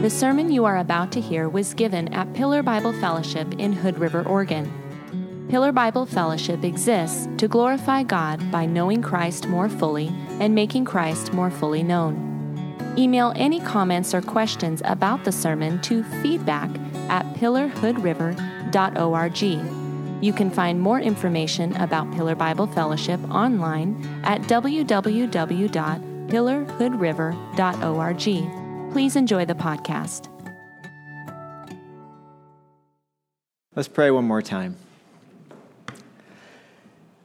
The sermon you are about to hear was given at Pillar Bible Fellowship in Hood River, Oregon. Pillar Bible Fellowship exists to glorify God by knowing Christ more fully and making Christ more fully known. Email any comments or questions about the sermon to feedback at pillarhoodriver.org. You can find more information about Pillar Bible Fellowship online at www.pillarhoodriver.org. Please enjoy the podcast. Let's pray one more time.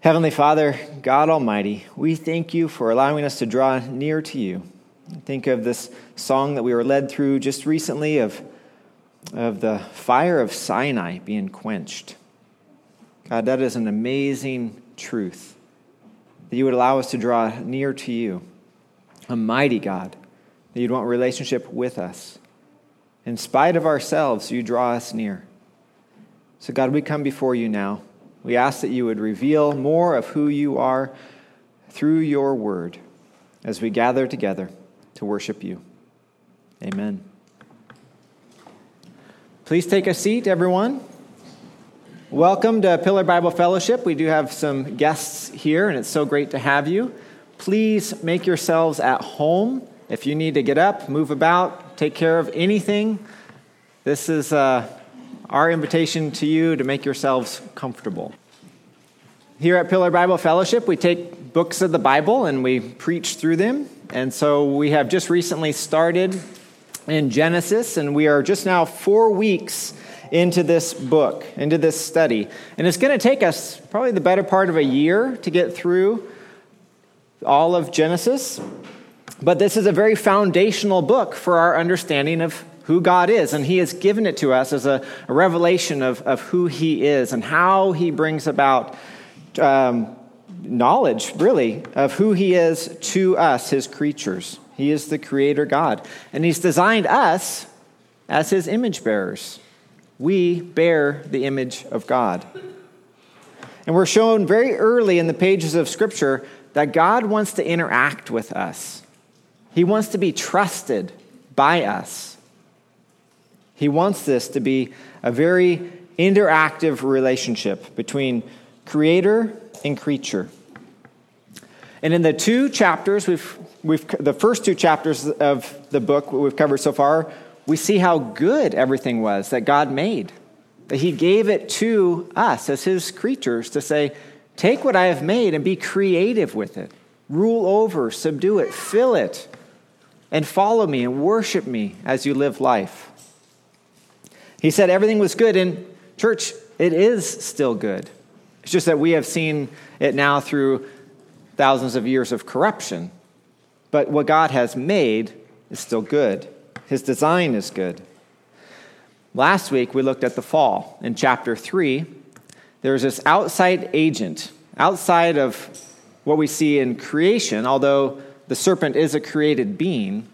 Heavenly Father, God Almighty, we thank you for allowing us to draw near to you. Think of this song that we were led through just recently of, of the fire of Sinai being quenched. God, that is an amazing truth that you would allow us to draw near to you. A mighty God, that you'd want relationship with us. In spite of ourselves, you draw us near. So, God, we come before you now. We ask that you would reveal more of who you are through your word as we gather together to worship you. Amen. Please take a seat, everyone. Welcome to Pillar Bible Fellowship. We do have some guests here, and it's so great to have you. Please make yourselves at home. If you need to get up, move about, take care of anything, this is. Uh, our invitation to you to make yourselves comfortable. Here at Pillar Bible Fellowship, we take books of the Bible and we preach through them. And so we have just recently started in Genesis, and we are just now four weeks into this book, into this study. And it's going to take us probably the better part of a year to get through all of Genesis. But this is a very foundational book for our understanding of who God is, and He has given it to us as a, a revelation of, of who He is and how He brings about um, knowledge, really, of who He is to us, His creatures. He is the Creator God, and He's designed us as His image bearers. We bear the image of God. And we're shown very early in the pages of Scripture that God wants to interact with us. He wants to be trusted by us. He wants this to be a very interactive relationship between creator and creature. And in the two chapters, we've, we've, the first two chapters of the book we've covered so far, we see how good everything was that God made. That He gave it to us as His creatures to say, take what I have made and be creative with it. Rule over, subdue it, fill it, and follow me and worship me as you live life. He said everything was good. And, church, it is still good. It's just that we have seen it now through thousands of years of corruption. But what God has made is still good, His design is good. Last week, we looked at the fall. In chapter 3, there's this outside agent, outside of what we see in creation, although the serpent is a created being,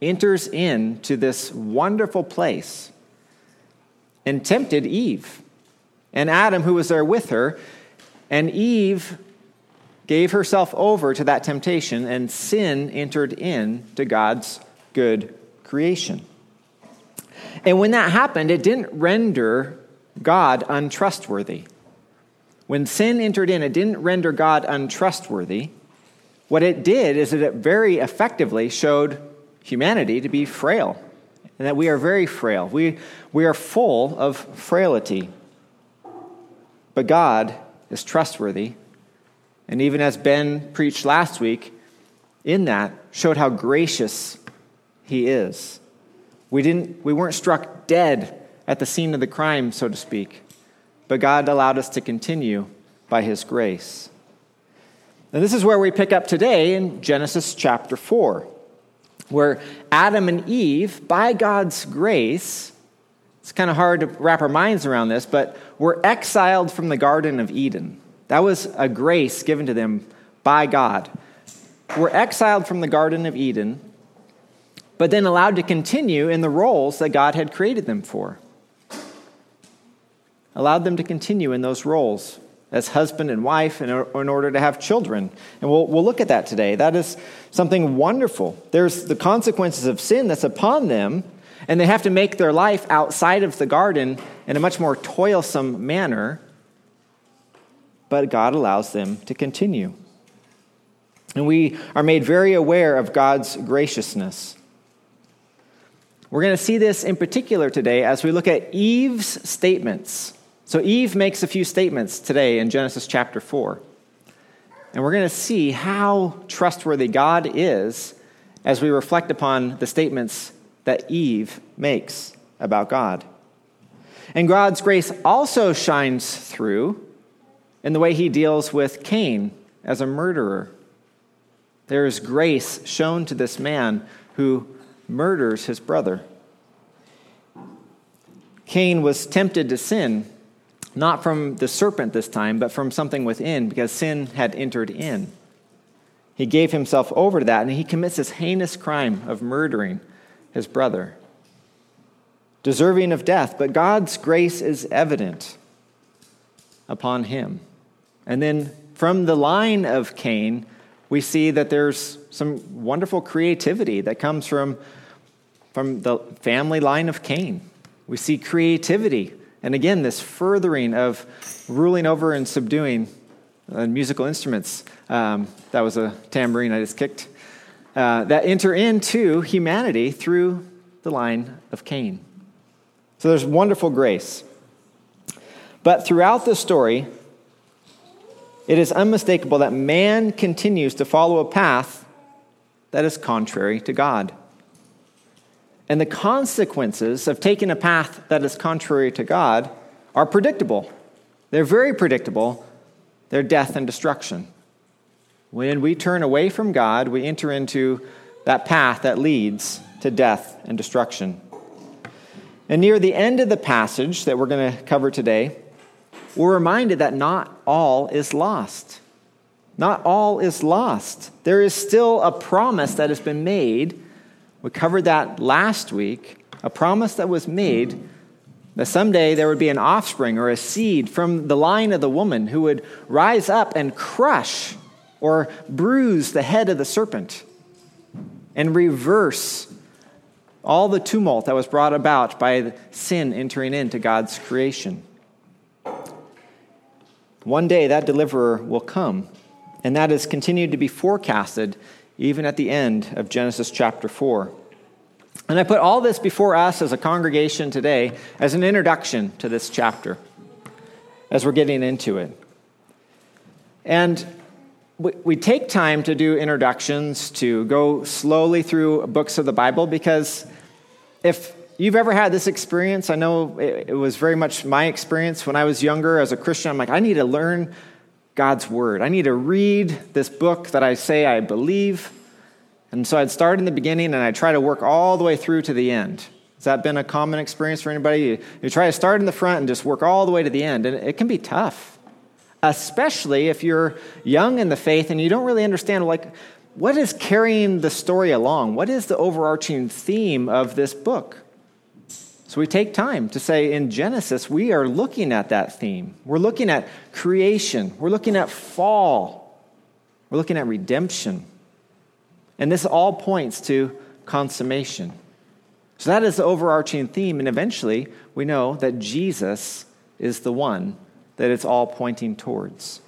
enters into this wonderful place and tempted Eve and Adam, who was there with her. And Eve gave herself over to that temptation, and sin entered into God's good creation. And when that happened, it didn't render God untrustworthy. When sin entered in, it didn't render God untrustworthy. What it did is that it very effectively showed humanity to be frail and that we are very frail. We, we are full of frailty. But God is trustworthy. And even as Ben preached last week, in that showed how gracious he is. We, didn't, we weren't struck dead at the scene of the crime, so to speak, but God allowed us to continue by his grace. And this is where we pick up today in Genesis chapter 4 where Adam and Eve, by God's grace, it's kind of hard to wrap our minds around this, but were exiled from the Garden of Eden. That was a grace given to them by God. Were exiled from the Garden of Eden, but then allowed to continue in the roles that God had created them for. Allowed them to continue in those roles as husband and wife in, in order to have children. And we'll, we'll look at that today. That is something wonderful. There's the consequences of sin that's upon them, And they have to make their life outside of the garden in a much more toilsome manner, but God allows them to continue. And we are made very aware of God's graciousness. We're going to see this in particular today as we look at Eve's statements. So, Eve makes a few statements today in Genesis chapter 4. And we're going to see how trustworthy God is as we reflect upon the statements that Eve makes about God. And God's grace also shines through in the way he deals with Cain as a murderer. There is grace shown to this man who murders his brother. Cain was tempted to sin, not from the serpent this time, but from something within, because sin had entered in. He gave himself over to that, and he commits this heinous crime of murdering his brother, deserving of death. But God's grace is evident upon him. And then from the line of Cain, we see that there's some wonderful creativity that comes from, from the family line of Cain. We see creativity. And again, this furthering of ruling over and subduing uh, musical instruments. Um, that was a tambourine I just kicked. Uh, that enter into humanity through the line of Cain. So there's wonderful grace. But throughout the story, it is unmistakable that man continues to follow a path that is contrary to God. And the consequences of taking a path that is contrary to God are predictable. They're very predictable. They're death and destruction. When we turn away from God, we enter into that path that leads to death and destruction. And near the end of the passage that we're going to cover today, we're reminded that not all is lost. Not all is lost. There is still a promise that has been made. We covered that last week. A promise that was made that someday there would be an offspring or a seed from the line of the woman who would rise up and crush or bruise the head of the serpent and reverse all the tumult that was brought about by sin entering into God's creation. One day that deliverer will come, and that has continued to be forecasted even at the end of Genesis chapter 4. And I put all this before us as a congregation today as an introduction to this chapter as we're getting into it. And we take time to do introductions, to go slowly through books of the Bible, because if you've ever had this experience, I know it, was very much my experience when I was younger as a Christian. I'm like, I need to learn God's Word. I need to read this book that I say I believe. And so I'd start in the beginning and I'd try to work all the way through to the end. Has that been a common experience for anybody? You, you try to start in the front and just work all the way to the end, and it can be tough, especially if you're young in the faith and you don't really understand, like, what is carrying the story along? What is the overarching theme of this book? So we take time to say in Genesis, we are looking at that theme. We're looking at creation, we're looking at fall, we're looking at redemption. And this all points to consummation. So that is the overarching theme, and eventually we know that Jesus is the one that it's all pointing towards.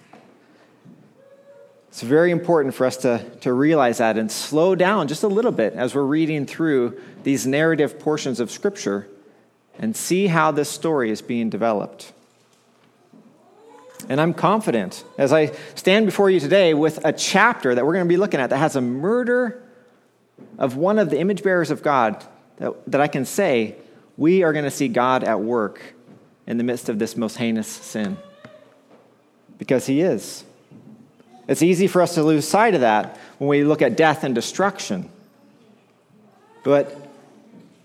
It's very important for us to, to realize that and slow down just a little bit as we're reading through these narrative portions of Scripture and see how this story is being developed. And I'm confident as I stand before you today with a chapter that we're going to be looking at that has a murder of one of the image bearers of God, that, that I can say we are going to see God at work in the midst of this most heinous sin. Because He is. It's easy for us to lose sight of that when we look at death and destruction. But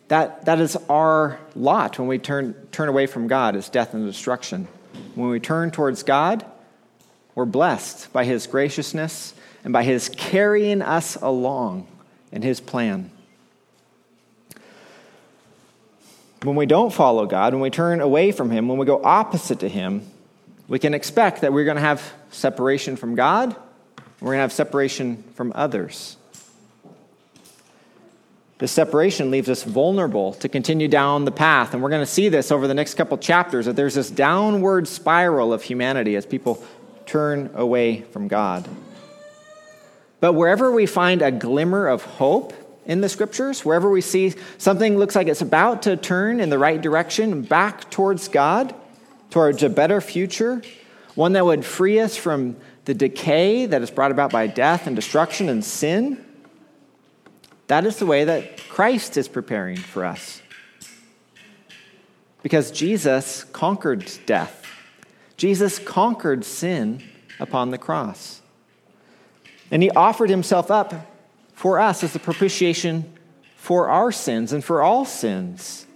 that, that is our lot when we turn, turn away from God, is death and destruction. When we turn towards God, we're blessed by His graciousness and by His carrying us along in His plan. When we don't follow God, when we turn away from Him, when we go opposite to Him, we can expect that we're going to have separation from God, we're going to have separation from others. This separation leaves us vulnerable to continue down the path. And we're going to see this over the next couple chapters that there's this downward spiral of humanity as people turn away from God. But wherever we find a glimmer of hope in the scriptures, wherever we see something looks like it's about to turn in the right direction, back towards God, towards a better future, one that would free us from the decay that is brought about by death and destruction and sin, that is the way that Christ is preparing for us. Because Jesus conquered death, Jesus conquered sin upon the cross. And he offered himself up for us as the propitiation for our sins and for all sins.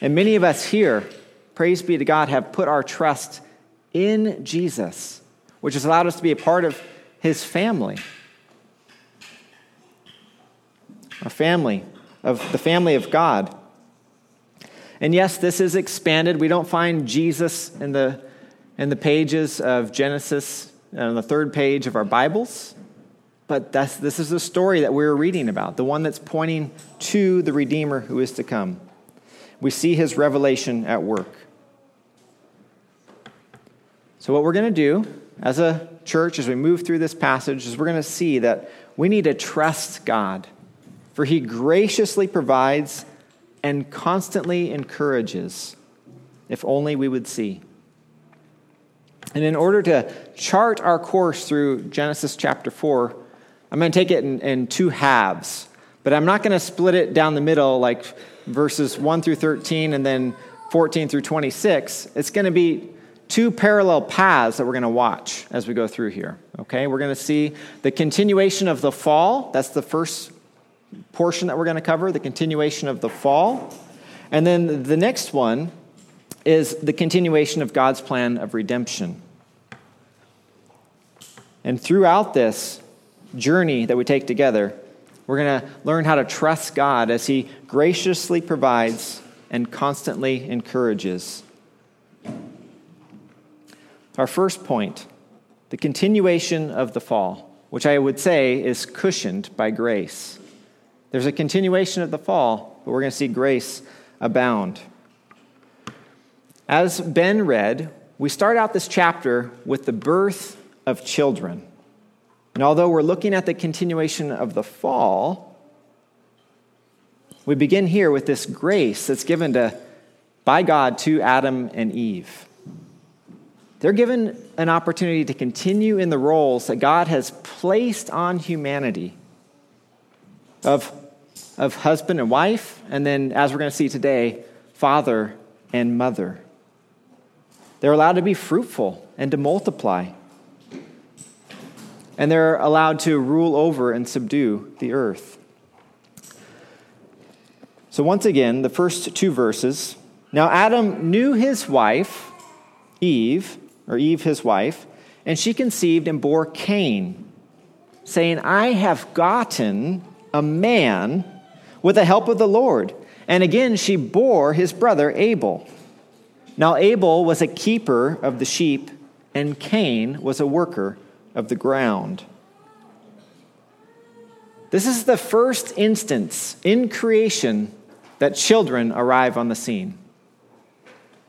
And many of us here, praise be to God, have put our trust in Jesus, which has allowed us to be a part of his family. Our family, of the family of God. And yes, this is expanded. We don't find Jesus in the, in the pages of Genesis on the third page of our Bibles. But this is the story that we're reading about, the one that's pointing to the Redeemer who is to come. We see his revelation at work. So, what we're going to do as a church, as we move through this passage, is we're going to see that we need to trust God, for he graciously provides and constantly encourages, if only we would see. And in order to chart our course through Genesis chapter 4, I'm going to take it in, in two halves. But I'm not going to split it down the middle like verses 1 through 13 and then 14 through 26. It's going to be two parallel paths that we're going to watch as we go through here. Okay? We're going to see the continuation of the fall. That's the first portion that we're going to cover, the continuation of the fall. And then the next one is the continuation of God's plan of redemption. And throughout this journey that we take together, we're going to learn how to trust God as He graciously provides and constantly encourages. Our first point the continuation of the fall, which I would say is cushioned by grace. There's a continuation of the fall, but we're going to see grace abound. As Ben read, we start out this chapter with the birth of children. And although we're looking at the continuation of the fall, we begin here with this grace that's given to, by God to Adam and Eve. They're given an opportunity to continue in the roles that God has placed on humanity of, of husband and wife, and then, as we're going to see today, father and mother. They're allowed to be fruitful and to multiply. And they're allowed to rule over and subdue the earth. So, once again, the first two verses. Now, Adam knew his wife, Eve, or Eve his wife, and she conceived and bore Cain, saying, I have gotten a man with the help of the Lord. And again, she bore his brother Abel. Now, Abel was a keeper of the sheep, and Cain was a worker of the ground. This is the first instance in creation that children arrive on the scene.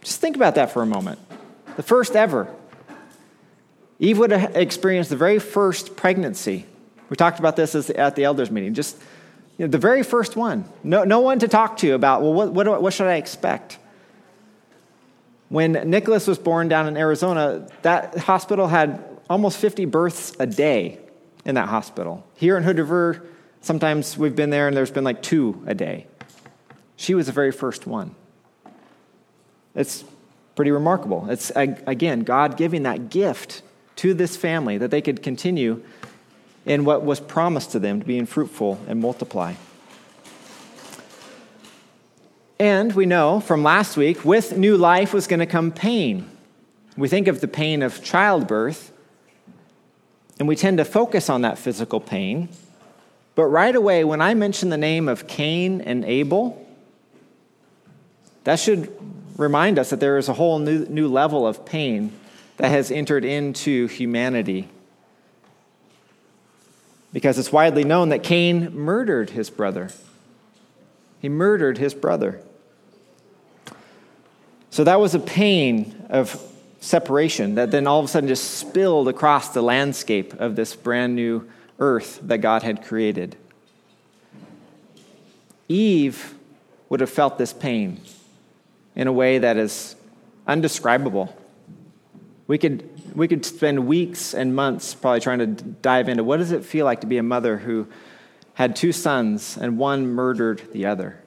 Just think about that for a moment. The first ever. Eve would have experienced the very first pregnancy. We talked about this at the elders' meeting. Just you know, the very first one. No, no one to talk to about, well, what, what, what should I expect? When Nicholas was born down in Arizona, that hospital had almost 50 births a day in that hospital. Here in Hood River, sometimes we've been there and there's been like two a day. She was the very first one. It's pretty remarkable. It's, again, God giving that gift to this family that they could continue in what was promised to them to being fruitful and multiply. And we know from last week, with new life was going to come pain. We think of the pain of childbirth, and we tend to focus on that physical pain. But right away, when I mention the name of Cain and Abel, that should remind us that there is a whole new, new level of pain that has entered into humanity. Because it's widely known that Cain murdered his brother. He murdered his brother. So that was a pain of separation that then all of a sudden just spilled across the landscape of this brand new earth that God had created. Eve would have felt this pain in a way that is undescribable. We could, we could spend weeks and months probably trying to dive into what does it feel like to be a mother who had two sons and one murdered the other.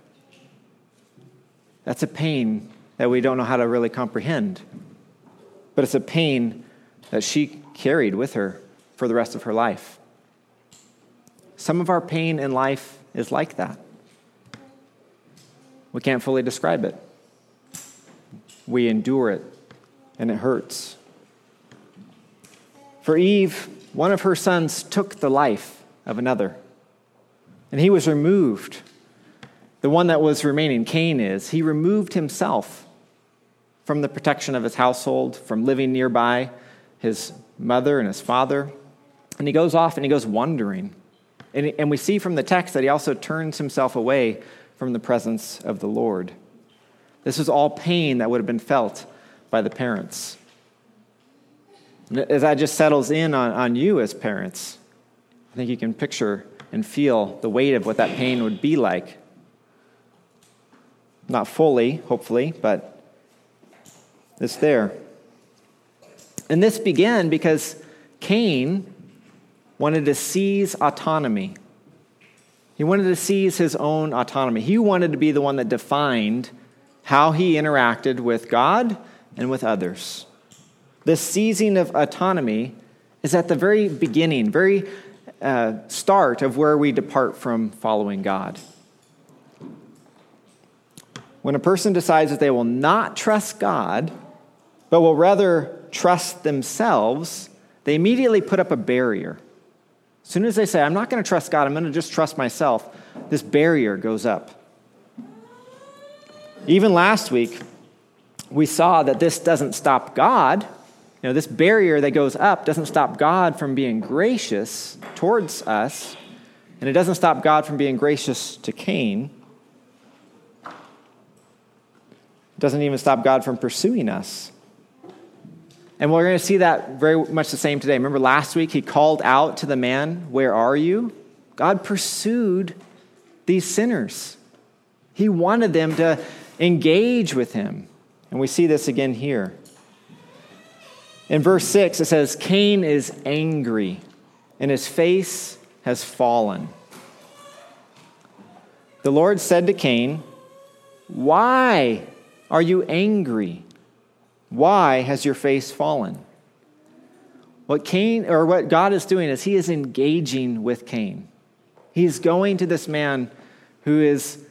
That's a pain that we don't know how to really comprehend. But it's a pain that she carried with her for the rest of her life. Some of our pain in life is like that. We can't fully describe it. We endure it, and it hurts. For Eve, one of her sons took the life of another, and he was removed. The one that was remaining, Cain is, he removed himself from the protection of his household, from living nearby his mother and his father. And he goes off and he goes wandering. And, and we see from the text that he also turns himself away from the presence of the Lord. This is all pain that would have been felt by the parents. As that just settles in on, on you as parents, I think you can picture and feel the weight of what that pain would be like. Not fully, hopefully, but it's there. And this began because Cain wanted to seize autonomy. He wanted to seize his own autonomy. He wanted to be the one that defined how he interacted with God and with others. This seizing of autonomy is at the very beginning, very uh, start of where we depart from following God. When a person decides that they will not trust God, but will rather trust themselves, they immediately put up a barrier. As soon as they say, I'm not going to trust God, I'm going to just trust myself, this barrier goes up. Even last week, we saw that this doesn't stop God. Know, this barrier that goes up doesn't stop God from being gracious towards us, and it doesn't stop God from being gracious to Cain. It doesn't even stop God from pursuing us. And we're going to see that very much the same today. Remember last week he called out to the man, Where are you? God pursued these sinners. He wanted them to engage with him. And we see this again here. In verse 6, it says, Cain is angry, and his face has fallen. The Lord said to Cain, Why are you angry? Why has your face fallen? What Cain or what God is doing is he is engaging with Cain. He's going to this man who is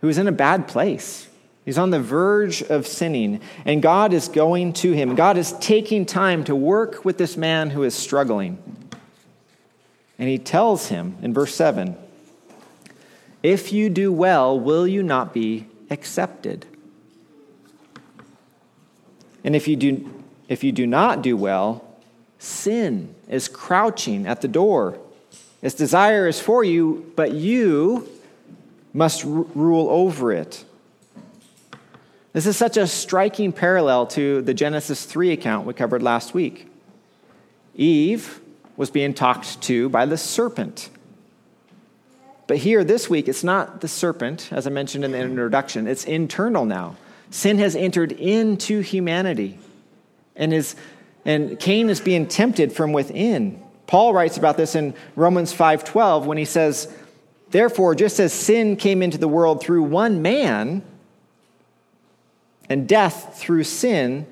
who is in a bad place. He's on the verge of sinning, and God is going to him. God is taking time to work with this man who is struggling. And he tells him in verse 7 If you do well, will you not be accepted? And if you do, if you do not do well, sin is crouching at the door. Its desire is for you, but you must r- rule over it. This is such a striking parallel to the Genesis 3 account we covered last week. Eve was being talked to by the serpent. But here, this week, it's not the serpent, as I mentioned in the introduction, it's internal now. Sin has entered into humanity, and, is, and Cain is being tempted from within. Paul writes about this in Romans 5:12 when he says, Therefore, just as sin came into the world through one man, and death through sin,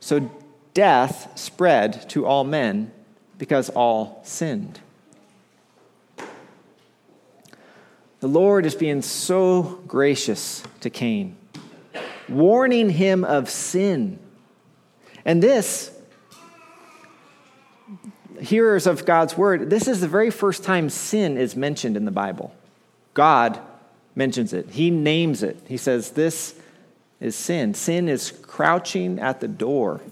so death spread to all men because all sinned. The Lord is being so gracious to Cain, warning him of sin. And this hearers of God's word, this is the very first time sin is mentioned in the Bible. God mentions it, He names it. He says, This is sin. Sin is crouching at the door.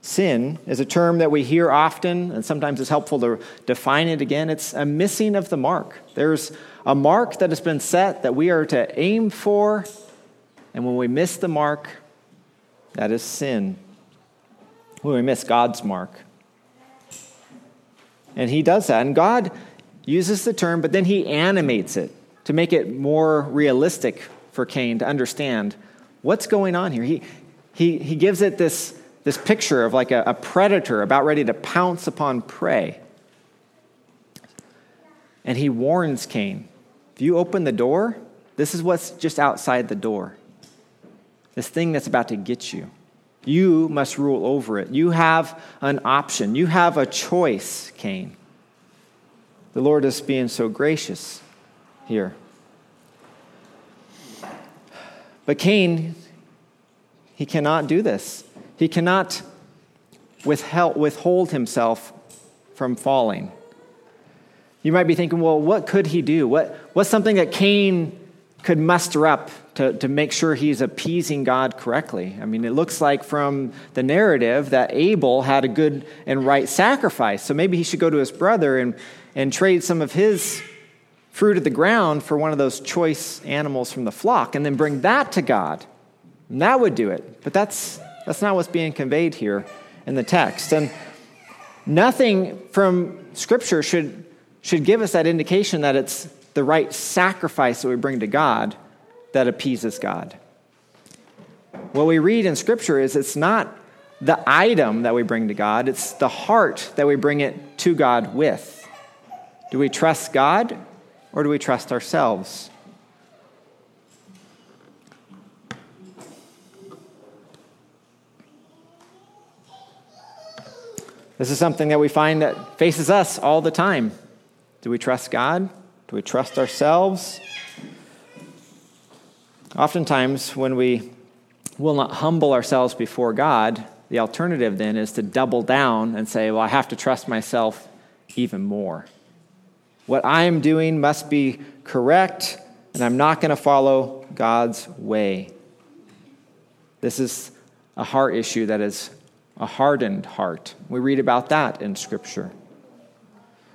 Sin is a term that we hear often, and sometimes it's helpful to define it again. It's a missing of the mark. There's a mark that has been set that we are to aim for, and when we miss the mark, that is sin. When we miss God's mark. And He does that. And God uses the term, but then He animates it to make it more realistic for Cain to understand what's going on here. He, he, he gives it this this picture of like a, a predator about ready to pounce upon prey. And he warns Cain if you open the door, this is what's just outside the door. This thing that's about to get you. You must rule over it. You have an option. You have a choice, Cain. The Lord is being so gracious here. But Cain, he cannot do this. He cannot withhold himself from falling. You might be thinking, well, what could he do? What, what's something that Cain could muster up to, to make sure he's appeasing God correctly? I mean, it looks like from the narrative that Abel had a good and right sacrifice. So maybe he should go to his brother and, and trade some of his fruit of the ground for one of those choice animals from the flock and then bring that to God. And that would do it. But that's, that's not what's being conveyed here in the text. And nothing from Scripture should, should give us that indication that it's the right sacrifice that we bring to God that appeases God. What we read in Scripture is it's not the item that we bring to God, it's the heart that we bring it to God with. Do we trust God or do we trust ourselves? This is something that we find that faces us all the time. Do we trust God? Do we trust ourselves? Oftentimes, when we will not humble ourselves before God, the alternative then is to double down and say, Well, I have to trust myself even more. What I am doing must be correct, and I'm not going to follow God's way. This is a heart issue that is a hardened heart. We read about that in Scripture.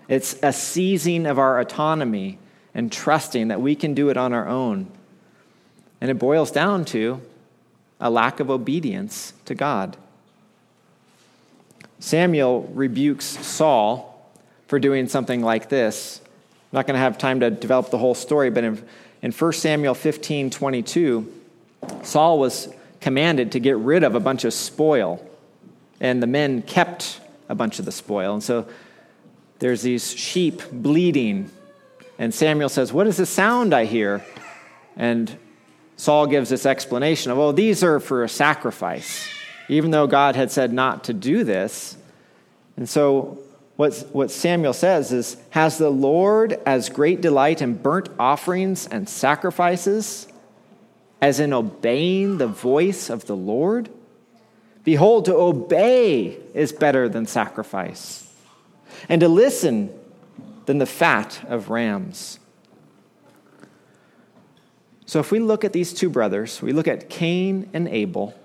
It's a seizing of our autonomy and trusting that we can do it on our own. And it boils down to a lack of obedience to God. Samuel rebukes Saul for doing something like this. I'm not going to have time to develop the whole story, but in, in 1 Samuel 15 22, Saul was commanded to get rid of a bunch of spoil and the men kept a bunch of the spoil. And so there's these sheep bleeding, and Samuel says, What is the sound I hear? And Saul gives this explanation of, Oh, these are for a sacrifice, even though God had said not to do this. And so what, what Samuel says is, Has the Lord as great delight in burnt offerings and sacrifices as in obeying the voice of the Lord? Behold, to obey is better than sacrifice, and to listen than the fat of rams. So, if we look at these two brothers, we look at Cain and Abel,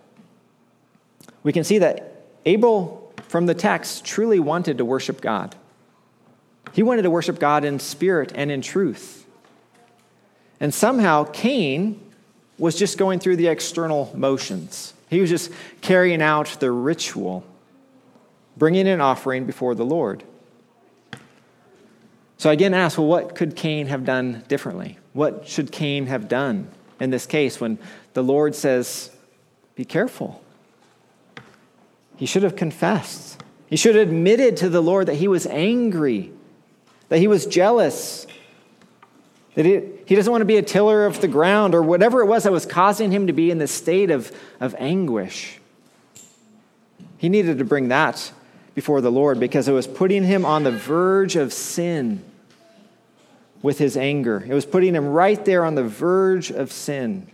we can see that Abel, from the text, truly wanted to worship God. He wanted to worship God in spirit and in truth. And somehow, Cain was just going through the external motions. He was just carrying out the ritual, bringing an offering before the Lord. So I again ask, well, what could Cain have done differently? What should Cain have done in this case when the Lord says, be careful? He should have confessed. He should have admitted to the Lord that he was angry, that he was jealous, that he, he doesn't want to be a tiller of the ground or whatever it was that was causing him to be in this state of, of anguish. He needed to bring that before the Lord because it was putting him on the verge of sin with his anger. It was putting him right there on the verge of sin.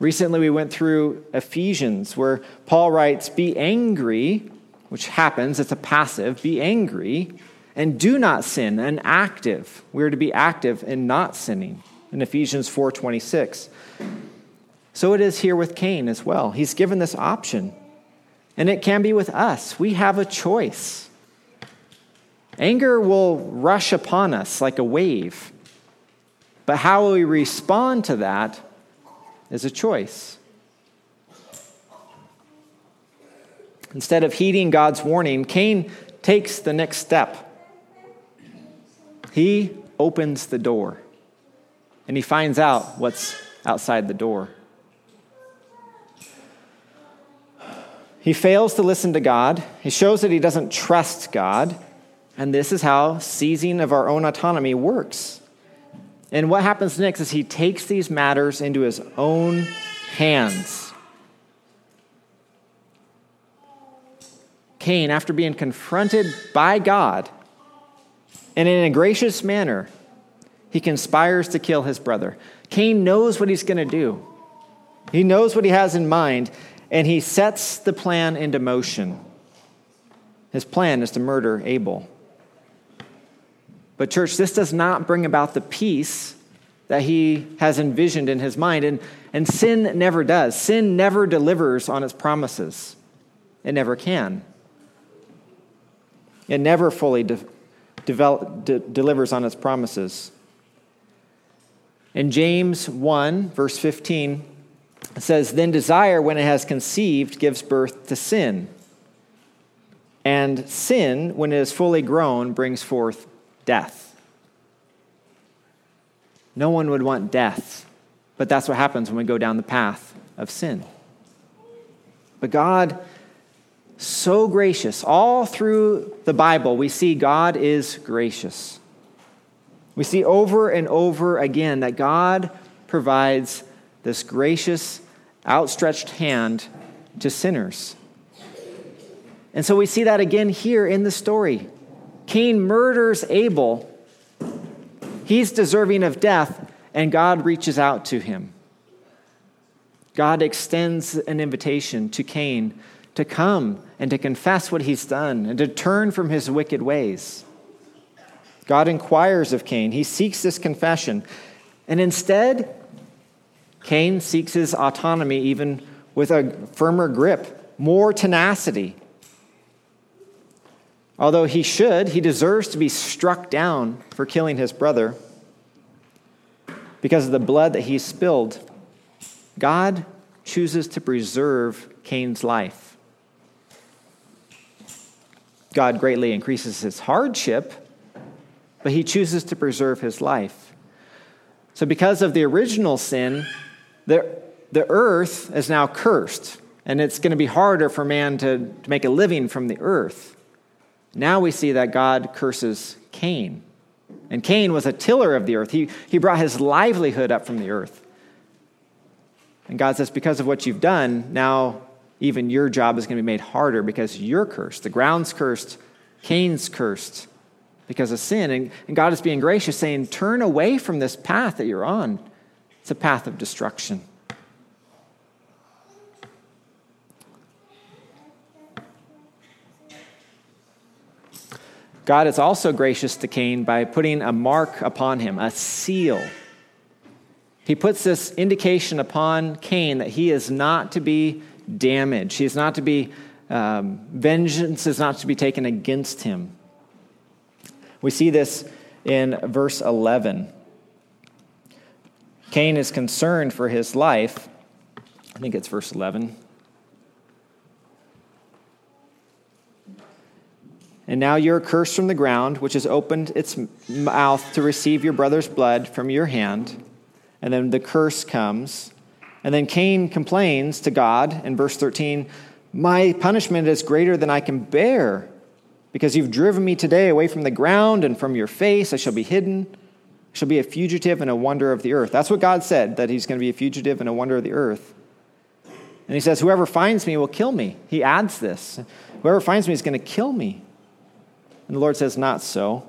Recently, we went through Ephesians where Paul writes, Be angry, which happens, it's a passive, be angry and do not sin, and active. We are to be active in not sinning in Ephesians 4:26. So it is here with Cain as well. He's given this option. And it can be with us. We have a choice. Anger will rush upon us like a wave. But how will we respond to that is a choice. Instead of heeding God's warning, Cain takes the next step. He opens the door and he finds out what's outside the door. He fails to listen to God. He shows that he doesn't trust God. And this is how seizing of our own autonomy works. And what happens next is he takes these matters into his own hands. Cain, after being confronted by God, and in a gracious manner, he conspires to kill his brother. Cain knows what he's going to do, he knows what he has in mind, and he sets the plan into motion. His plan is to murder Abel. But, church, this does not bring about the peace that he has envisioned in his mind. And, and sin never does. Sin never delivers on its promises, it never can. It never fully de- develop, de- delivers on its promises. In James 1, verse 15, it says, Then desire, when it has conceived, gives birth to sin. And sin, when it is fully grown, brings forth death. No one would want death, but that's what happens when we go down the path of sin. But God, so gracious, all through the Bible, we see God is gracious. We see over and over again that God provides this gracious, outstretched hand to sinners. And so we see that again here in the story. Cain murders Abel. He's deserving of death, and God reaches out to him. God extends an invitation to Cain to come and to confess what he's done and to turn from his wicked ways. God inquires of Cain. He seeks this confession. And instead, Cain seeks his autonomy even with a firmer grip, more tenacity. Although he should, he deserves to be struck down for killing his brother because of the blood that he spilled. God chooses to preserve Cain's life. God greatly increases his hardship but he chooses to preserve his life. So, because of the original sin, the, the earth is now cursed, and it's going to be harder for man to, to make a living from the earth. Now we see that God curses Cain. And Cain was a tiller of the earth, he, he brought his livelihood up from the earth. And God says, Because of what you've done, now even your job is going to be made harder because you're cursed. The ground's cursed, Cain's cursed because of sin. And, and God is being gracious, saying, Turn away from this path that you're on. It's a path of destruction. God is also gracious to Cain by putting a mark upon him, a seal. He puts this indication upon Cain that he is not to be damaged. He is not to be, um, vengeance is not to be taken against him. We see this in verse 11. Cain is concerned for his life. I think it's verse 11. And now you're cursed from the ground, which has opened its mouth to receive your brother's blood from your hand. And then the curse comes. And then Cain complains to God in verse 13 My punishment is greater than I can bear. Because you've driven me today away from the ground and from your face, I shall be hidden. I shall be a fugitive and a wonder of the earth. That's what God said, that he's going to be a fugitive and a wonder of the earth. And he says, Whoever finds me will kill me. He adds this Whoever finds me is going to kill me. And the Lord says, Not so.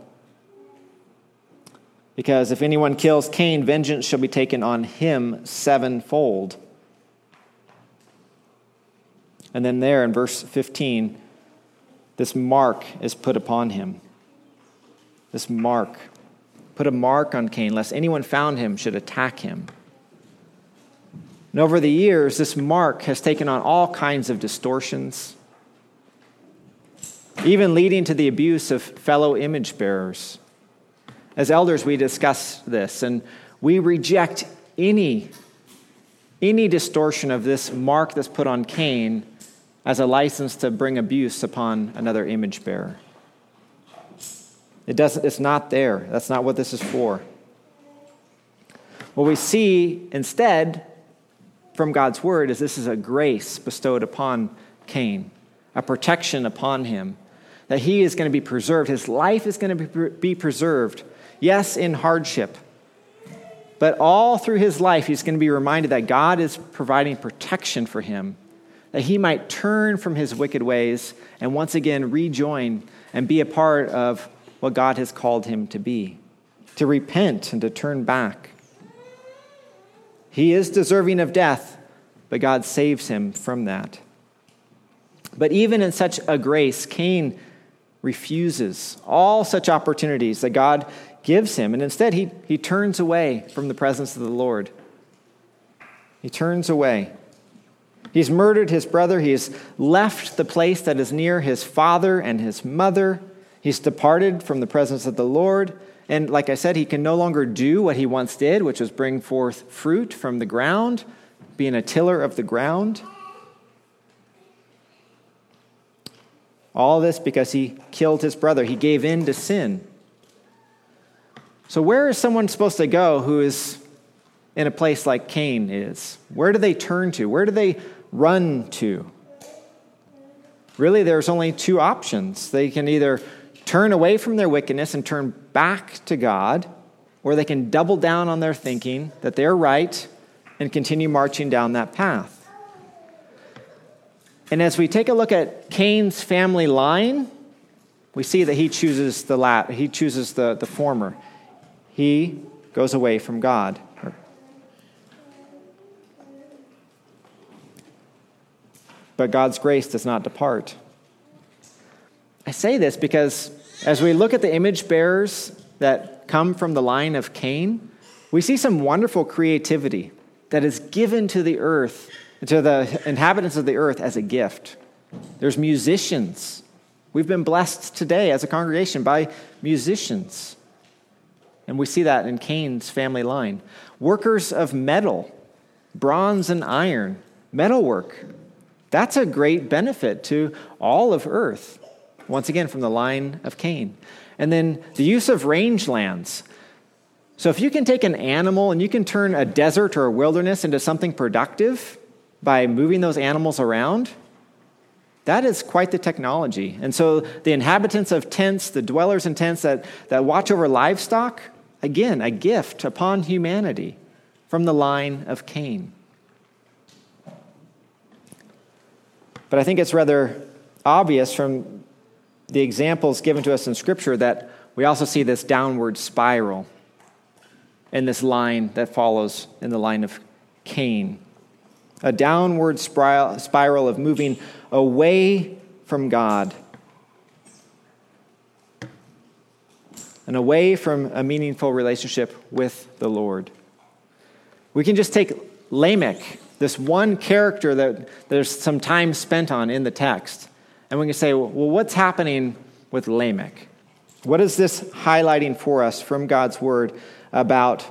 Because if anyone kills Cain, vengeance shall be taken on him sevenfold. And then there in verse 15, this mark is put upon him. This mark. Put a mark on Cain, lest anyone found him should attack him. And over the years, this mark has taken on all kinds of distortions. Even leading to the abuse of fellow image bearers. As elders, we discuss this, and we reject any, any distortion of this mark that's put on Cain as a license to bring abuse upon another image bearer. It doesn't, it's not there. That's not what this is for. What we see instead from God's word is this is a grace bestowed upon Cain, a protection upon him, that he is going to be preserved. His life is going to be preserved, yes, in hardship. But all through his life, he's going to be reminded that God is providing protection for him, that he might turn from his wicked ways and once again rejoin and be a part of what God has called him to be, to repent and to turn back. He is deserving of death, but God saves him from that. But even in such a grace, Cain refuses all such opportunities that God gives him, and instead he, he turns away from the presence of the Lord. He turns away. He's murdered his brother. He has left the place that is near his father and his mother. He's departed from the presence of the Lord. And like I said, he can no longer do what he once did, which was bring forth fruit from the ground, being a tiller of the ground. All this because he killed his brother. He gave in to sin. So, where is someone supposed to go who is in a place like Cain is? Where do they turn to? Where do they run to? Really, there's only two options. They can either turn away from their wickedness and turn back to God, or they can double down on their thinking that they're right and continue marching down that path. And as we take a look at Cain's family line, we see that he chooses the he chooses the, the former. He goes away from God. But God's grace does not depart. I say this because as we look at the image bearers that come from the line of Cain, we see some wonderful creativity that is given to the earth, to the inhabitants of the earth as a gift. There's musicians. We've been blessed today as a congregation by musicians. And we see that in Cain's family line. Workers of metal, bronze and iron, metalwork. That's a great benefit to all of earth once again from the line of Cain. And then the use of rangelands. So if you can take an animal and you can turn a desert or a wilderness into something productive by moving those animals around, that is quite the technology. And so the inhabitants of tents, the dwellers in tents that, that watch over livestock, again, a gift upon humanity from the line of Cain. But I think it's rather obvious from the examples given to us in Scripture that we also see this downward spiral in this line that follows in the line of Cain. A downward spiral of moving away from God and away from a meaningful relationship with the Lord. We can just take Lamech, this one character that there's some time spent on in the text, and we can say, well, what's happening with Lamech? What is this highlighting for us from God's word about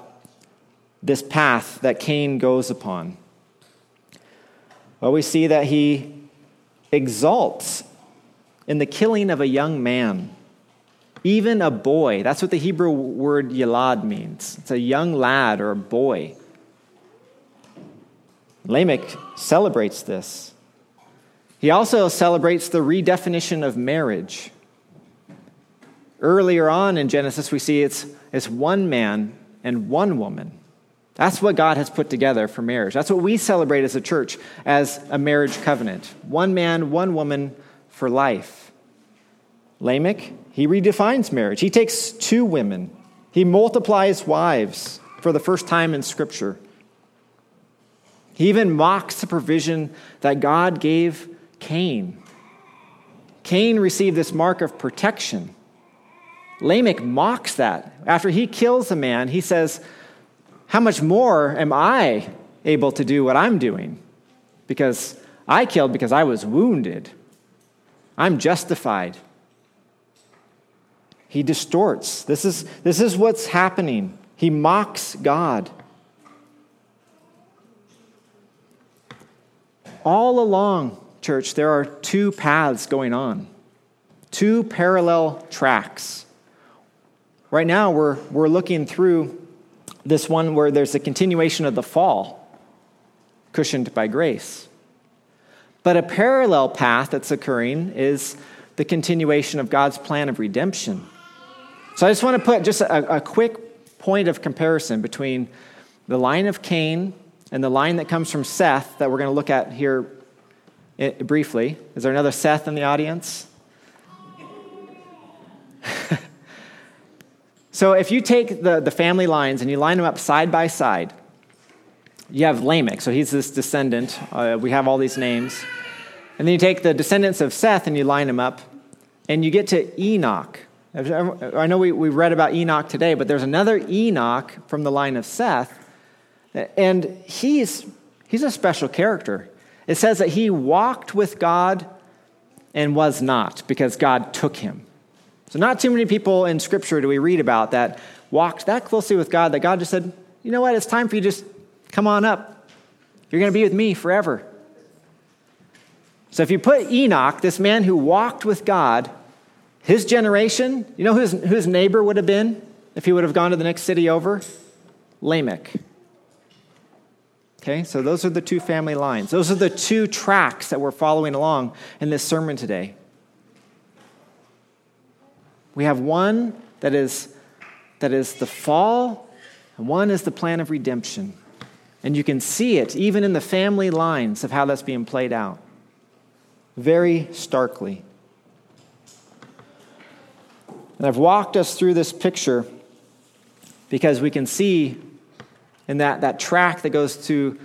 this path that Cain goes upon? Well, we see that he exalts in the killing of a young man, even a boy. That's what the Hebrew word yalad means. It's a young lad or a boy. Lamech celebrates this. He also celebrates the redefinition of marriage. Earlier on in Genesis, we see it's, it's one man and one woman. That's what God has put together for marriage. That's what we celebrate as a church as a marriage covenant one man, one woman for life. Lamech, he redefines marriage. He takes two women, he multiplies wives for the first time in Scripture. He even mocks the provision that God gave Cain. Cain received this mark of protection. Lamech mocks that. After he kills a man, he says, How much more am I able to do what I'm doing? Because I killed because I was wounded. I'm justified He distorts. This is, this is what's happening. He mocks God. All along, church, there are two paths going on, two parallel tracks. Right now, we're, we're looking through this one where there's a continuation of the fall, cushioned by grace. But a parallel path that's occurring is the continuation of God's plan of redemption. So I just want to put just a, a quick point of comparison between the line of Cain and the line that comes from Seth that we're going to look at here eh, briefly. Is there another Seth in the audience? So if you take the, the family lines and you line them up side by side, you have Lamech, so he's this descendant. Uh, we have all these names. And then you take the descendants of Seth and you line them up, and you get to Enoch. I know we, we read about Enoch today, but there's another Enoch from the line of Seth, and he's, he's a special character. It says that he walked with God and was not because God took him. So, not too many people in Scripture do we read about that walked that closely with God that God just said, you know what, it's time for you to just come on up. You're going to be with me forever. So, if you put Enoch, this man who walked with God, his generation, you know who his, who his neighbor would have been if he would have gone to the next city over? Lamech. Okay, so those are the two family lines. Those are the two tracks that we're following along in this sermon today. We have one that is, that is the fall, and one is the plan of redemption. And you can see it even in the family lines of how that's being played out very starkly. And I've walked us through this picture because we can see and that, that track that goes to,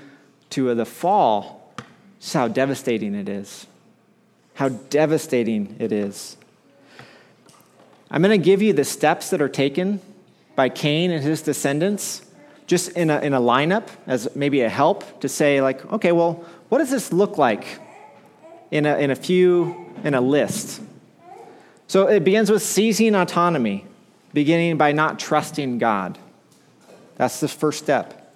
to the fall, just how devastating it is. How devastating it is. I'm going to give you the steps that are taken by Cain and his descendants, just in a, in a lineup as maybe a help to say, like, okay, well, what does this look like in a, in a few, in a list? So it begins with seizing autonomy, beginning by not trusting God. That's the first step,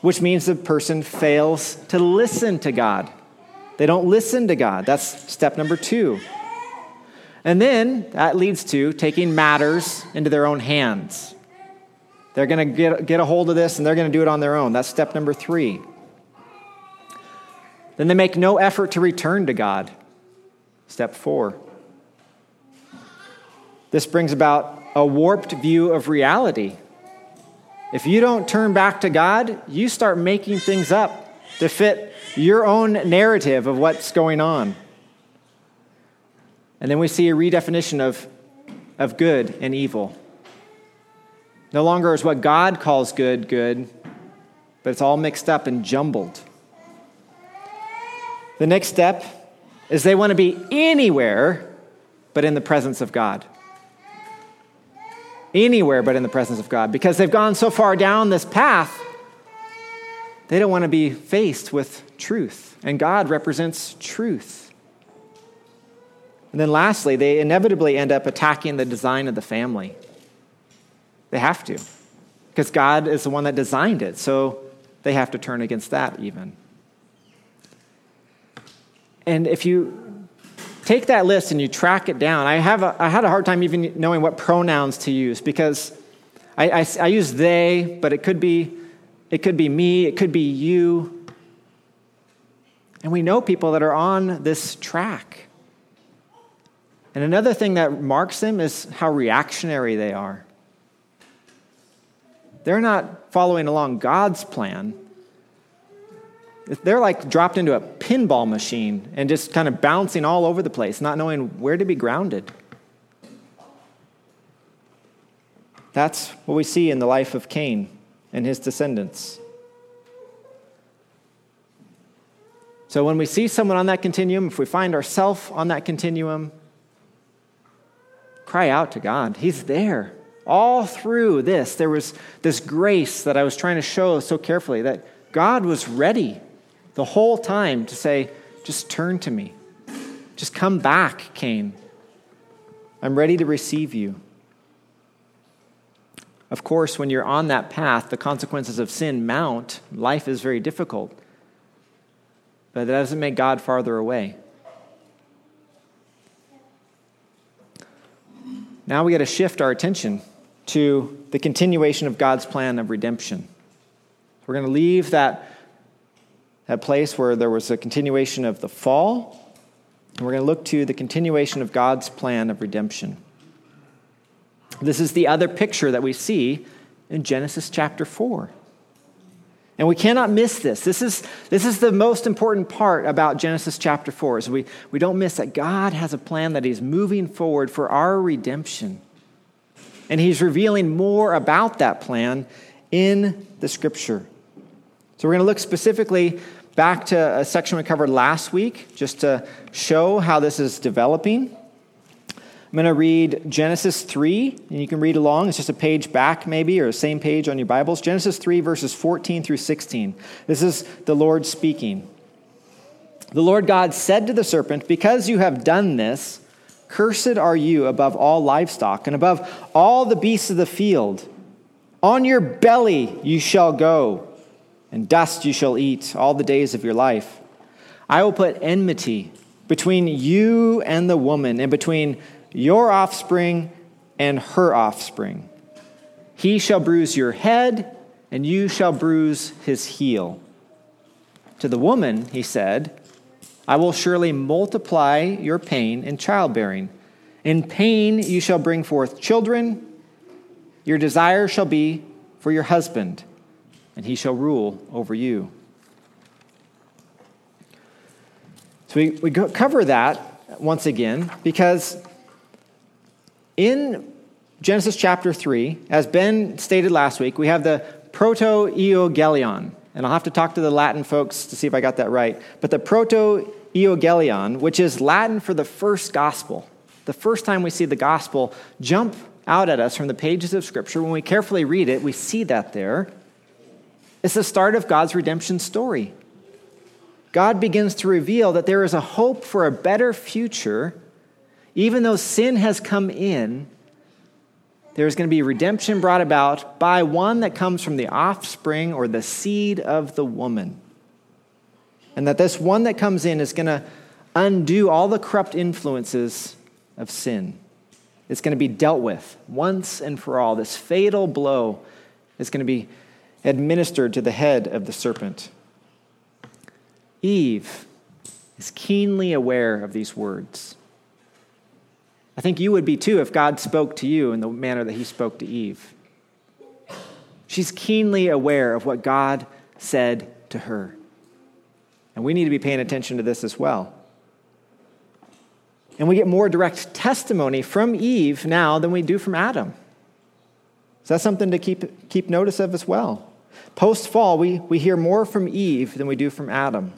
which means the person fails to listen to God. They don't listen to God. That's step number two. And then that leads to taking matters into their own hands. They're going to get, get a hold of this and they're going to do it on their own. That's step number three. Then they make no effort to return to God. Step four. This brings about a warped view of reality. If you don't turn back to God, you start making things up to fit your own narrative of what's going on. And then we see a redefinition of, of good and evil. No longer is what God calls good, good, but it's all mixed up and jumbled. The next step is they want to be anywhere but in the presence of God anywhere but in the presence of God because they've gone so far down this path, they don't want to be faced with truth. And God represents truth. And then lastly, they inevitably end up attacking the design of the family. They have to because God is the one that designed it. So they have to turn against that even. And if you take that list and you track it down. I, have a, I had a hard time even knowing what pronouns to use because I, I, I use they, but it could be it could be me, it could be you. And we know people that are on this track. And another thing that marks them is how reactionary they are. They're not following along God's plan, they're like dropped into a pinball machine and just kind of bouncing all over the place, not knowing where to be grounded. That's what we see in the life of Cain and his descendants. So when we see someone on that continuum, if we find ourselves on that continuum, cry out to God. He's there. All through this, there was this grace that I was trying to show so carefully that God was ready the whole time to say, just turn to me. Just come back, Cain. I'm ready to receive you. Of course, when you're on that path, the consequences of sin mount. Life is very difficult. But that doesn't make God farther away. Now we got to shift our attention to the continuation of God's plan of redemption. We're going to leave that, that place where there was a continuation of the fall, and we're going to look to the continuation of God's plan of redemption. This is the other picture that we see in Genesis chapter 4. And we cannot miss this. This is, this is the most important part about Genesis chapter 4. Is we, we don't miss that God has a plan that He's moving forward for our redemption. And He's revealing more about that plan in the Scripture. So we're going to look specifically back to a section we covered last week just to show how this is developing. I'm going to read Genesis 3, and you can read along. It's just a page back, maybe, or the same page on your Bibles. Genesis 3, verses 14 through 16. This is the Lord speaking. The Lord God said to the serpent, Because you have done this, cursed are you above all livestock and above all the beasts of the field. On your belly you shall go, and dust you shall eat all the days of your life. I will put enmity between you and the woman, and between your offspring and her offspring. He shall bruise your head, and you shall bruise his heel. To the woman, he said, I will surely multiply your pain in childbearing. In pain you shall bring forth children. Your desire shall be for your husband, and he shall rule over you. So we, we cover that once again because in Genesis chapter 3, as Ben stated last week, we have the proto euangelion. And I'll have to talk to the Latin folks to see if I got that right. But the proto euangelion, which is Latin for the first gospel, the first time we see the gospel jump out at us from the pages of Scripture, when we carefully read it, we see that there. It's the start of God's redemption story. God begins to reveal that there is a hope for a better future even though sin has come in, there's going to be redemption brought about by one that comes from the offspring or the seed of the woman. And that this one that comes in is going to undo all the corrupt influences of sin. It's going to be dealt with once and for all. This fatal blow is going to be administered to the head of the serpent. Eve is keenly aware of these words. I think you would be too if God spoke to you in the manner that he spoke to Eve. She's keenly aware of what God said to her. And we need to be paying attention to this as well. And we get more direct testimony from Eve now than we do from Adam. So that's something to keep, keep notice of as well. Post fall, we, we hear more from Eve than we do from Adam.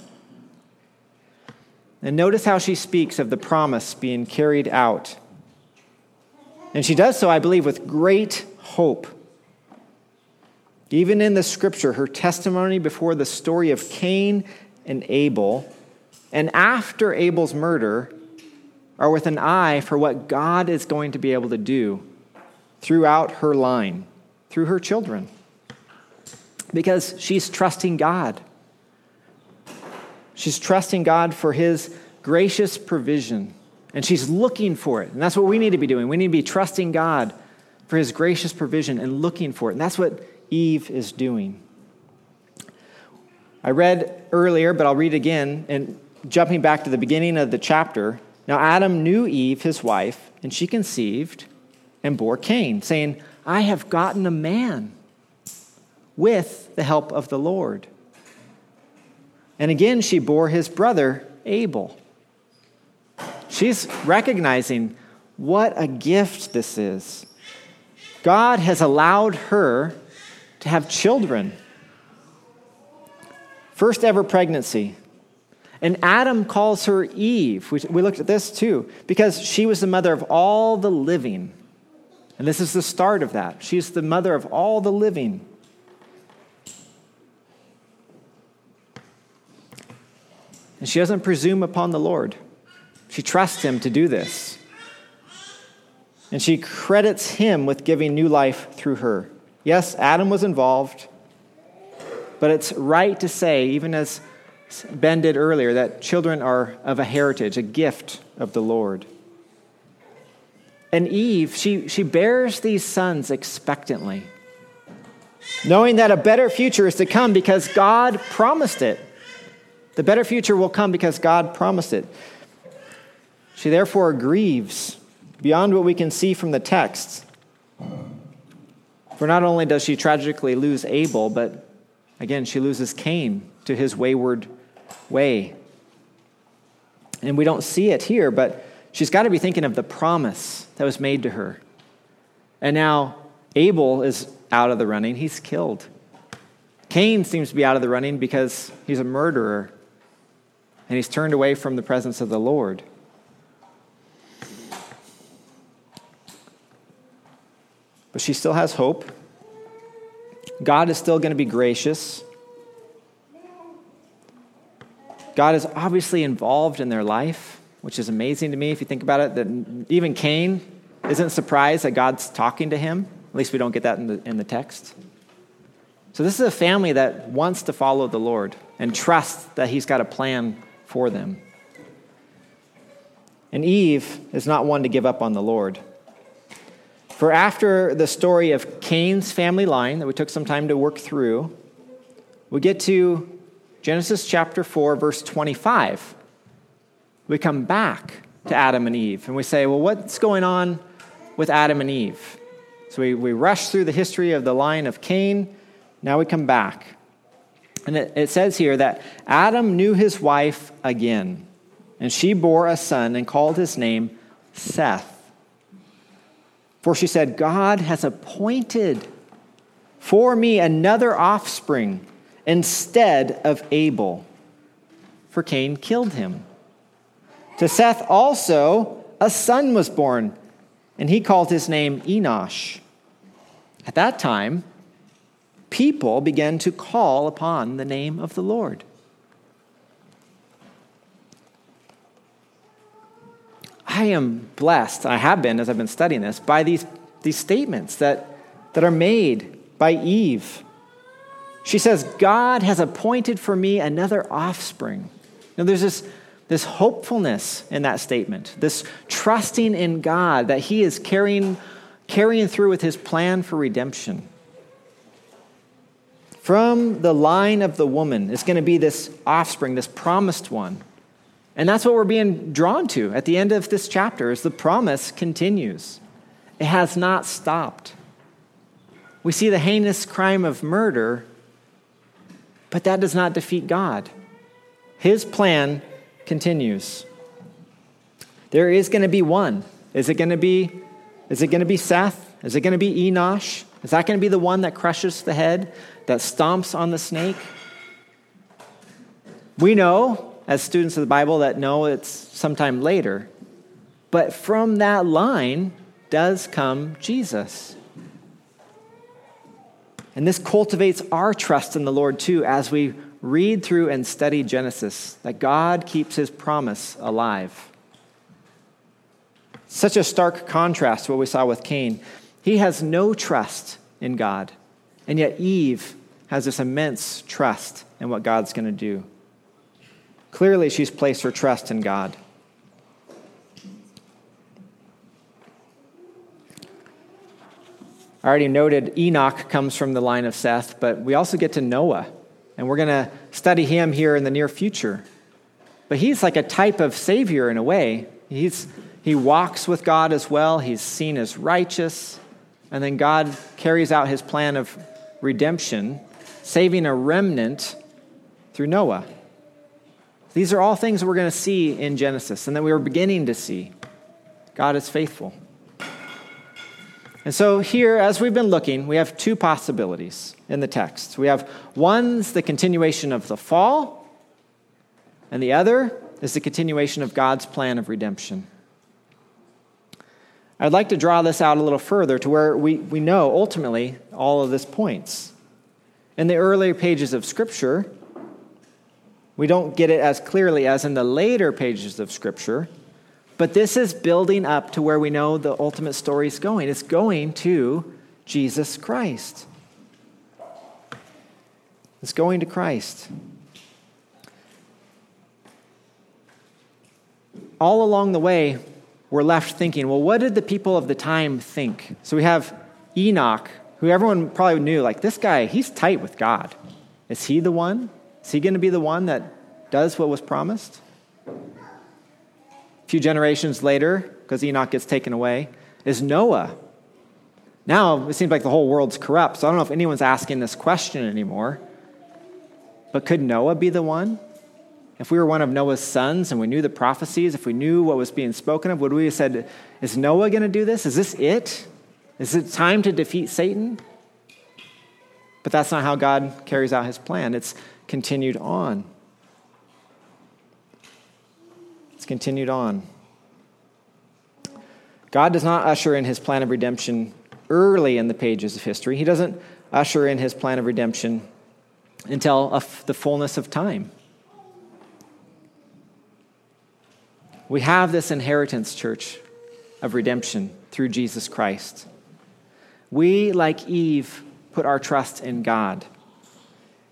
And notice how she speaks of the promise being carried out and she does so, I believe, with great hope. Even in the scripture, her testimony before the story of Cain and Abel, and after Abel's murder, are with an eye for what God is going to be able to do throughout her line, through her children. Because she's trusting God. She's trusting God for his gracious provision and she's looking for it. And that's what we need to be doing. We need to be trusting God for his gracious provision and looking for it. And that's what Eve is doing. I read earlier, but I'll read again, and jumping back to the beginning of the chapter. Now, Adam knew Eve, his wife, and she conceived and bore Cain, saying, I have gotten a man with the help of the Lord. And again, she bore his brother Abel. She's recognizing what a gift this is. God has allowed her to have children. First ever pregnancy. And Adam calls her Eve. We, looked at this too, because she was the mother of all the living. And this is the start of that. She's the mother of all the living. And she doesn't presume upon the Lord. She trusts him to do this. and she credits him with giving new life through her. Yes, Adam was involved, but it's right to say, even as Ben did earlier, that children are of a heritage, a gift of the Lord. And Eve, she, she bears these sons expectantly, knowing that a better future is to come because God promised it. The better future will come because God promised it. She therefore grieves beyond what we can see from the text. For not only does she tragically lose Abel, but again, she loses Cain to his wayward way. And we don't see it here, but she's got to be thinking of the promise that was made to her. And now Abel is out of the running, he's killed. Cain seems to be out of the running because he's a murderer and he's turned away from the presence of the Lord. But she still has hope. God is still going to be gracious. God is obviously involved in their life, which is amazing to me if you think about it. That even Cain isn't surprised that God's talking to him. At least we don't get that in the, in the text. So, this is a family that wants to follow the Lord and trust that He's got a plan for them. And Eve is not one to give up on the Lord. For after the story of Cain's family line that we took some time to work through, we get to Genesis chapter 4, verse 25. We come back to Adam and Eve and we say, well, what's going on with Adam and Eve? So we, we rush through the history of the line of Cain. Now we come back. And it, it says here that Adam knew his wife again, and she bore a son and called his name Seth. For she said, God has appointed for me another offspring instead of Abel, for Cain killed him. To Seth also a son was born, and he called his name Enosh. At that time, people began to call upon the name of the Lord. I am blessed, I have been as I've been studying this, by these, these statements that, that are made by Eve. She says, God has appointed for me another offspring. Now, there's this, this hopefulness in that statement, this trusting in God that He is carrying, carrying through with His plan for redemption. From the line of the woman is going to be this offspring, this promised one and that's what we're being drawn to at the end of this chapter is the promise continues. It has not stopped. We see the heinous crime of murder, but that does not defeat God. His plan continues. There is going to be one. Is it going to be is it going to be Seth? Is it going to be Enosh? Is that going to be the one that crushes the head, that stomps on the snake? We know as students of the Bible that know it's sometime later. But from that line does come Jesus. And this cultivates our trust in the Lord too as we read through and study Genesis, that God keeps his promise alive. Such a stark contrast to what we saw with Cain. He has no trust in God, and yet Eve has this immense trust in what God's going to do. Clearly, she's placed her trust in God. I already noted Enoch comes from the line of Seth, but we also get to Noah, and we're going to study him here in the near future. But he's like a type of savior in a way. He's, he walks with God as well, he's seen as righteous, and then God carries out his plan of redemption, saving a remnant through Noah. These are all things we're going to see in Genesis and that we are beginning to see. God is faithful. And so, here, as we've been looking, we have two possibilities in the text. We have one's the continuation of the fall, and the other is the continuation of God's plan of redemption. I'd like to draw this out a little further to where we, we know ultimately all of this points. In the earlier pages of Scripture, we don't get it as clearly as in the later pages of Scripture, But this is building up to where we know the ultimate story is going. It's going to Jesus Christ. It's going to Christ. All along the way, we're left thinking, well, what did the people of the time think? So we have Enoch, who everyone probably knew, like, this guy, he's tight with God. Is he the one? Is he going to be the one that does what was promised? A few generations later, because Enoch gets taken away, is Noah. Now it seems like the whole world's corrupt, so I don't know if anyone's asking this question anymore. But could Noah be the one? If we were one of Noah's sons and we knew the prophecies, if we knew what was being spoken of, would we have said, Is Noah going to do this? Is this it? Is it time to defeat Satan? But that's not how God carries out his plan. It's continued on. It's continued on. God does not usher in his plan of redemption early in the pages of history. He doesn't usher in his plan of redemption until the fullness of time. We have this inheritance, church, of redemption through Jesus Christ. We, like Eve, put our trust in God,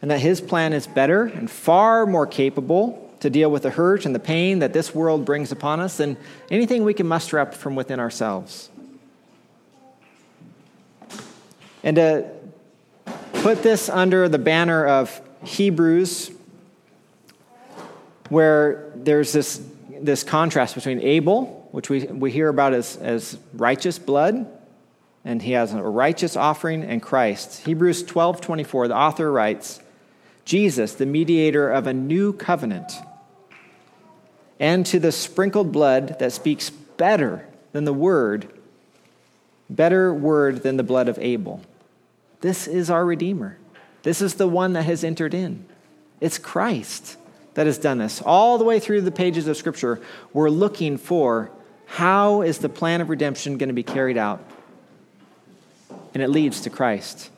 and that His plan is better and far more capable to deal with the hurt and the pain that this world brings upon us than anything we can muster up from within ourselves. And to put this under the banner of Hebrews, where there's this, this contrast between Abel, which we, we hear about as, as righteous blood, and he has a righteous offering, and Christ. Hebrews 12 24, the author writes, Jesus, the mediator of a new covenant, and to the sprinkled blood that speaks better than the word, better word than the blood of Abel. This is our Redeemer. This is the one that has entered in. It's Christ that has done this. All the way through the pages of Scripture, we're looking for how is the plan of redemption going to be carried out? And it leads to Christ.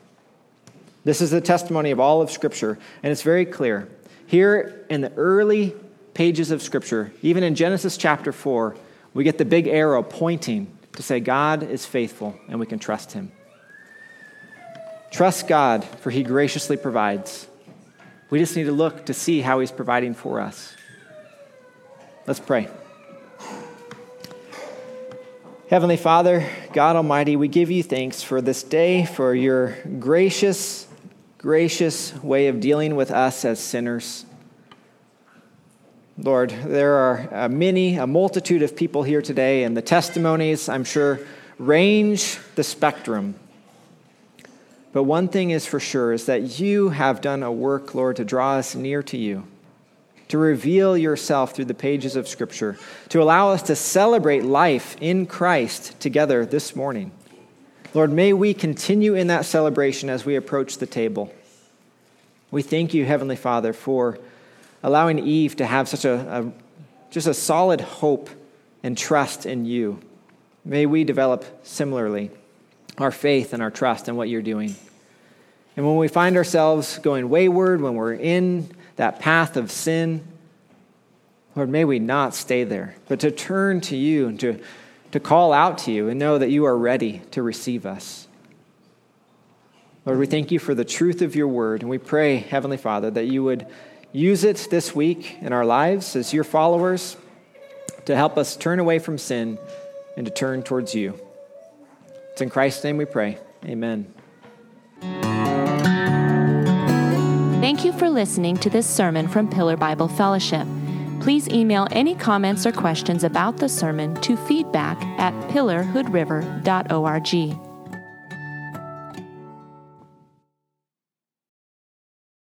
This is the testimony of all of Scripture, and it's very clear. Here in the early pages of Scripture, even in Genesis chapter 4, we get the big arrow pointing to say God is faithful and we can trust him. Trust God, for He graciously provides. We just need to look to see how He's providing for us. Let's pray. Heavenly Father, God Almighty, we give you thanks for this day, for your gracious, gracious way of dealing with us as sinners. Lord, there are uh, many, a multitude of people here today, and the testimonies, I'm sure, range the spectrum but one thing is for sure is that you have done a work, Lord, to draw us near to you, to reveal yourself through the pages of Scripture, to allow us to celebrate life in Christ together this morning. Lord, may we continue in that celebration as we approach the table. We thank you, Heavenly Father, for allowing Eve to have such a, a just a solid hope and trust in you. May we develop similarly our faith and our trust in what you're doing. And when we find ourselves going wayward, when we're in that path of sin, Lord, may we not stay there, but to turn to you and to, to call out to you and know that you are ready to receive us. Lord, we thank you for the truth of your word, and we pray, Heavenly Father, that you would use it this week in our lives as your followers to help us turn away from sin and to turn towards you. It's in Christ's name we pray. Amen. Thank you for listening to this sermon from Pillar Bible Fellowship. Please email any comments or questions about the sermon to feedback at pillarhoodriver.org.